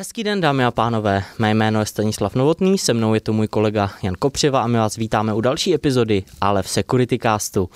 Hezký den, dámy a pánové. Mé jméno je Stanislav Novotný, se mnou je tu můj kolega Jan Kopřiva a my vás vítáme u další epizody, ale v Security Castu.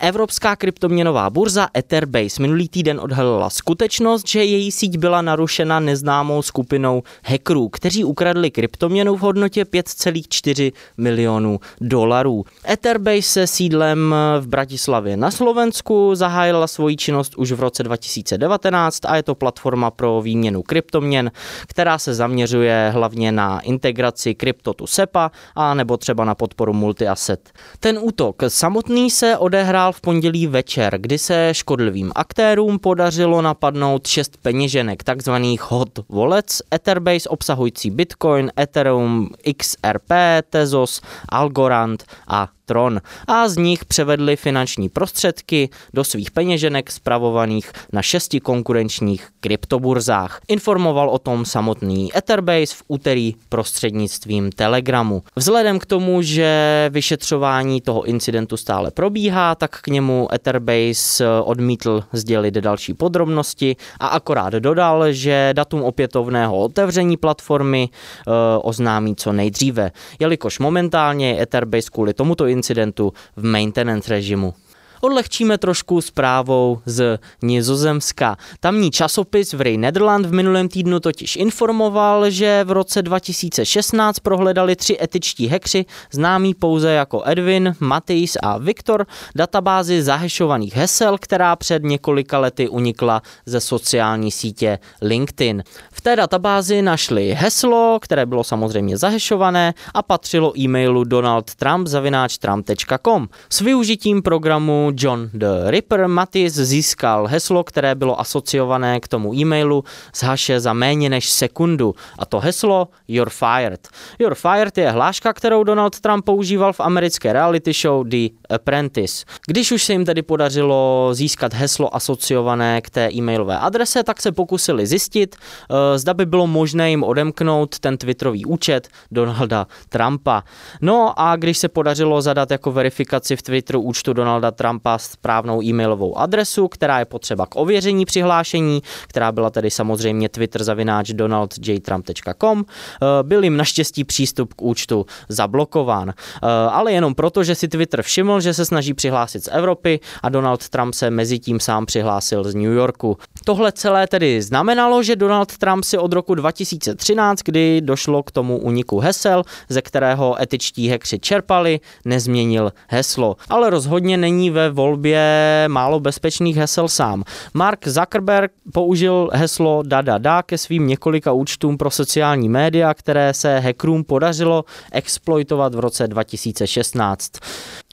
Evropská kryptoměnová burza Etherbase minulý týden odhalila skutečnost, že její síť byla narušena neznámou skupinou hackerů, kteří ukradli kryptoměnu v hodnotě 5,4 milionů dolarů. Etherbase se sídlem v Bratislavě na Slovensku zahájila svoji činnost už v roce 2019 a je to platforma pro výměnu kryptoměn, která se zaměřuje hlavně na integraci kryptotu SEPA a nebo třeba na podporu multi-asset. Ten útok samotný se odehrál v pondělí večer, kdy se škodlivým aktérům podařilo napadnout šest peněženek, takzvaných hot wallets, Etherbase obsahující Bitcoin, Ethereum, XRP, Tezos, Algorand a Tron a z nich převedli finanční prostředky do svých peněženek spravovaných na šesti konkurenčních kryptoburzách. Informoval o tom samotný Etherbase v úterý prostřednictvím Telegramu. Vzhledem k tomu, že vyšetřování toho incidentu stále probíhá, tak k němu Etherbase odmítl sdělit další podrobnosti a akorát dodal, že datum opětovného otevření platformy e, oznámí co nejdříve, jelikož momentálně Etherbase kvůli tomuto incidentu v maintenance režimu odlehčíme trošku zprávou z Nizozemska. Tamní časopis v Ray Netherland v minulém týdnu totiž informoval, že v roce 2016 prohledali tři etičtí hekři, známí pouze jako Edwin, Matejs a Viktor, databázi zahešovaných hesel, která před několika lety unikla ze sociální sítě LinkedIn. V té databázi našli heslo, které bylo samozřejmě zahešované a patřilo e-mailu donaldtrump.com. S využitím programu John the Ripper Matis získal heslo, které bylo asociované k tomu e-mailu z haše za méně než sekundu. A to heslo You're Fired. You're Fired je hláška, kterou Donald Trump používal v americké reality show The Apprentice. Když už se jim tedy podařilo získat heslo asociované k té e-mailové adrese, tak se pokusili zjistit, eh, zda by bylo možné jim odemknout ten Twitterový účet Donalda Trumpa. No a když se podařilo zadat jako verifikaci v Twitteru účtu Donalda Trumpa Trumpa správnou e-mailovou adresu, která je potřeba k ověření přihlášení, která byla tedy samozřejmě Twitter zavináč donaldjtrump.com. Eh, byl jim naštěstí přístup k účtu zablokován, eh, ale jenom proto, že si Twitter všiml, že se snaží přihlásit z Evropy a Donald Trump se mezi tím sám přihlásil z New Yorku. Tohle celé tedy znamenalo, že Donald Trump si od roku 2013, kdy došlo k tomu uniku hesel, ze kterého etičtí hekři čerpali, nezměnil heslo. Ale rozhodně není ve volbě málo bezpečných hesel sám. Mark Zuckerberg použil heslo da ke svým několika účtům pro sociální média, které se hackerům podařilo exploitovat v roce 2016.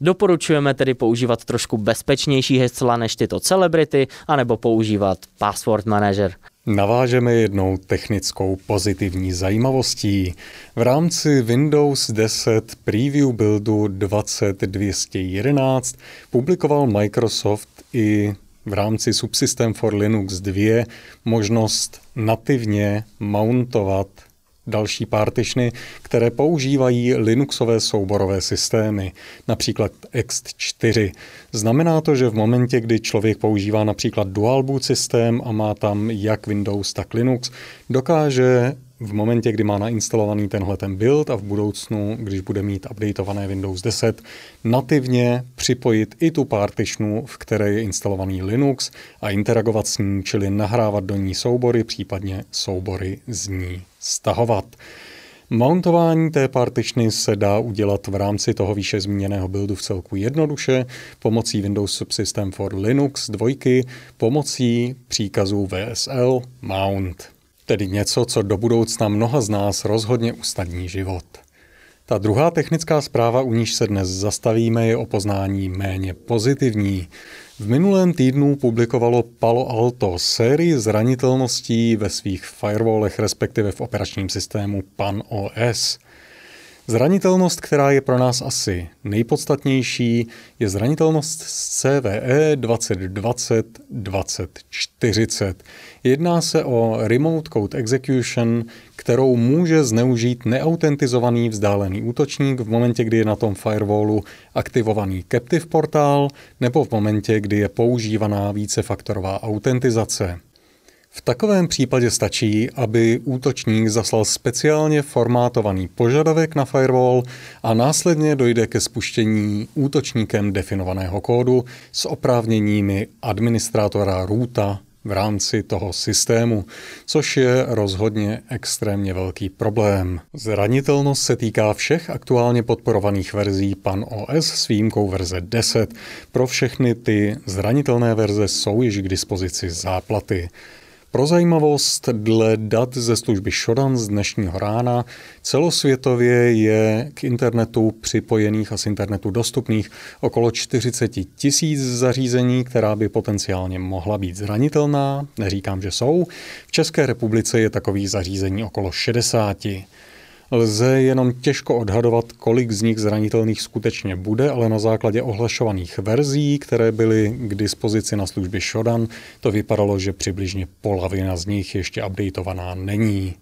Doporučujeme tedy používat trošku bezpečnější hesla než tyto celebrity, anebo používat Password Manager. Navážeme jednou technickou pozitivní zajímavostí. V rámci Windows 10 Preview buildu 20211 publikoval Microsoft i v rámci Subsystem for Linux 2 možnost nativně mountovat další partišny, které používají Linuxové souborové systémy, například ext4. Znamená to, že v momentě, kdy člověk používá například dual boot systém a má tam jak Windows, tak Linux, dokáže v momentě, kdy má nainstalovaný tenhle ten build a v budoucnu, když bude mít updateované Windows 10, nativně připojit i tu partitionu, v které je instalovaný Linux a interagovat s ní, čili nahrávat do ní soubory, případně soubory z ní stahovat. Mountování té partitiony se dá udělat v rámci toho výše zmíněného buildu v celku jednoduše pomocí Windows Subsystem for Linux 2 pomocí příkazu VSL mount tedy něco, co do budoucna mnoha z nás rozhodně usnadní život. Ta druhá technická zpráva, u níž se dnes zastavíme, je o poznání méně pozitivní. V minulém týdnu publikovalo Palo Alto sérii zranitelností ve svých firewallech, respektive v operačním systému Pan OS – Zranitelnost, která je pro nás asi nejpodstatnější, je zranitelnost z CVE 2020-2040. Jedná se o Remote Code Execution, kterou může zneužít neautentizovaný vzdálený útočník v momentě, kdy je na tom firewallu aktivovaný Captive portál nebo v momentě, kdy je používaná vícefaktorová autentizace. V takovém případě stačí, aby útočník zaslal speciálně formátovaný požadavek na firewall a následně dojde ke spuštění útočníkem definovaného kódu s oprávněními administrátora roota v rámci toho systému, což je rozhodně extrémně velký problém. Zranitelnost se týká všech aktuálně podporovaných verzí Pan OS s výjimkou verze 10. Pro všechny ty zranitelné verze jsou již k dispozici záplaty. Pro zajímavost, dle dat ze služby Shodan z dnešního rána, celosvětově je k internetu připojených a z internetu dostupných okolo 40 tisíc zařízení, která by potenciálně mohla být zranitelná. Neříkám, že jsou. V České republice je takových zařízení okolo 60. Lze jenom těžko odhadovat, kolik z nich zranitelných skutečně bude, ale na základě ohlašovaných verzí, které byly k dispozici na službě Shodan, to vypadalo, že přibližně polovina z nich ještě updateovaná není.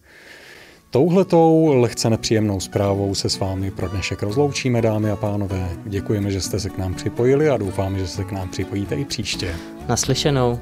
Touhletou lehce nepříjemnou zprávou se s vámi pro dnešek rozloučíme, dámy a pánové. Děkujeme, že jste se k nám připojili a doufáme, že se k nám připojíte i příště. Naslyšenou.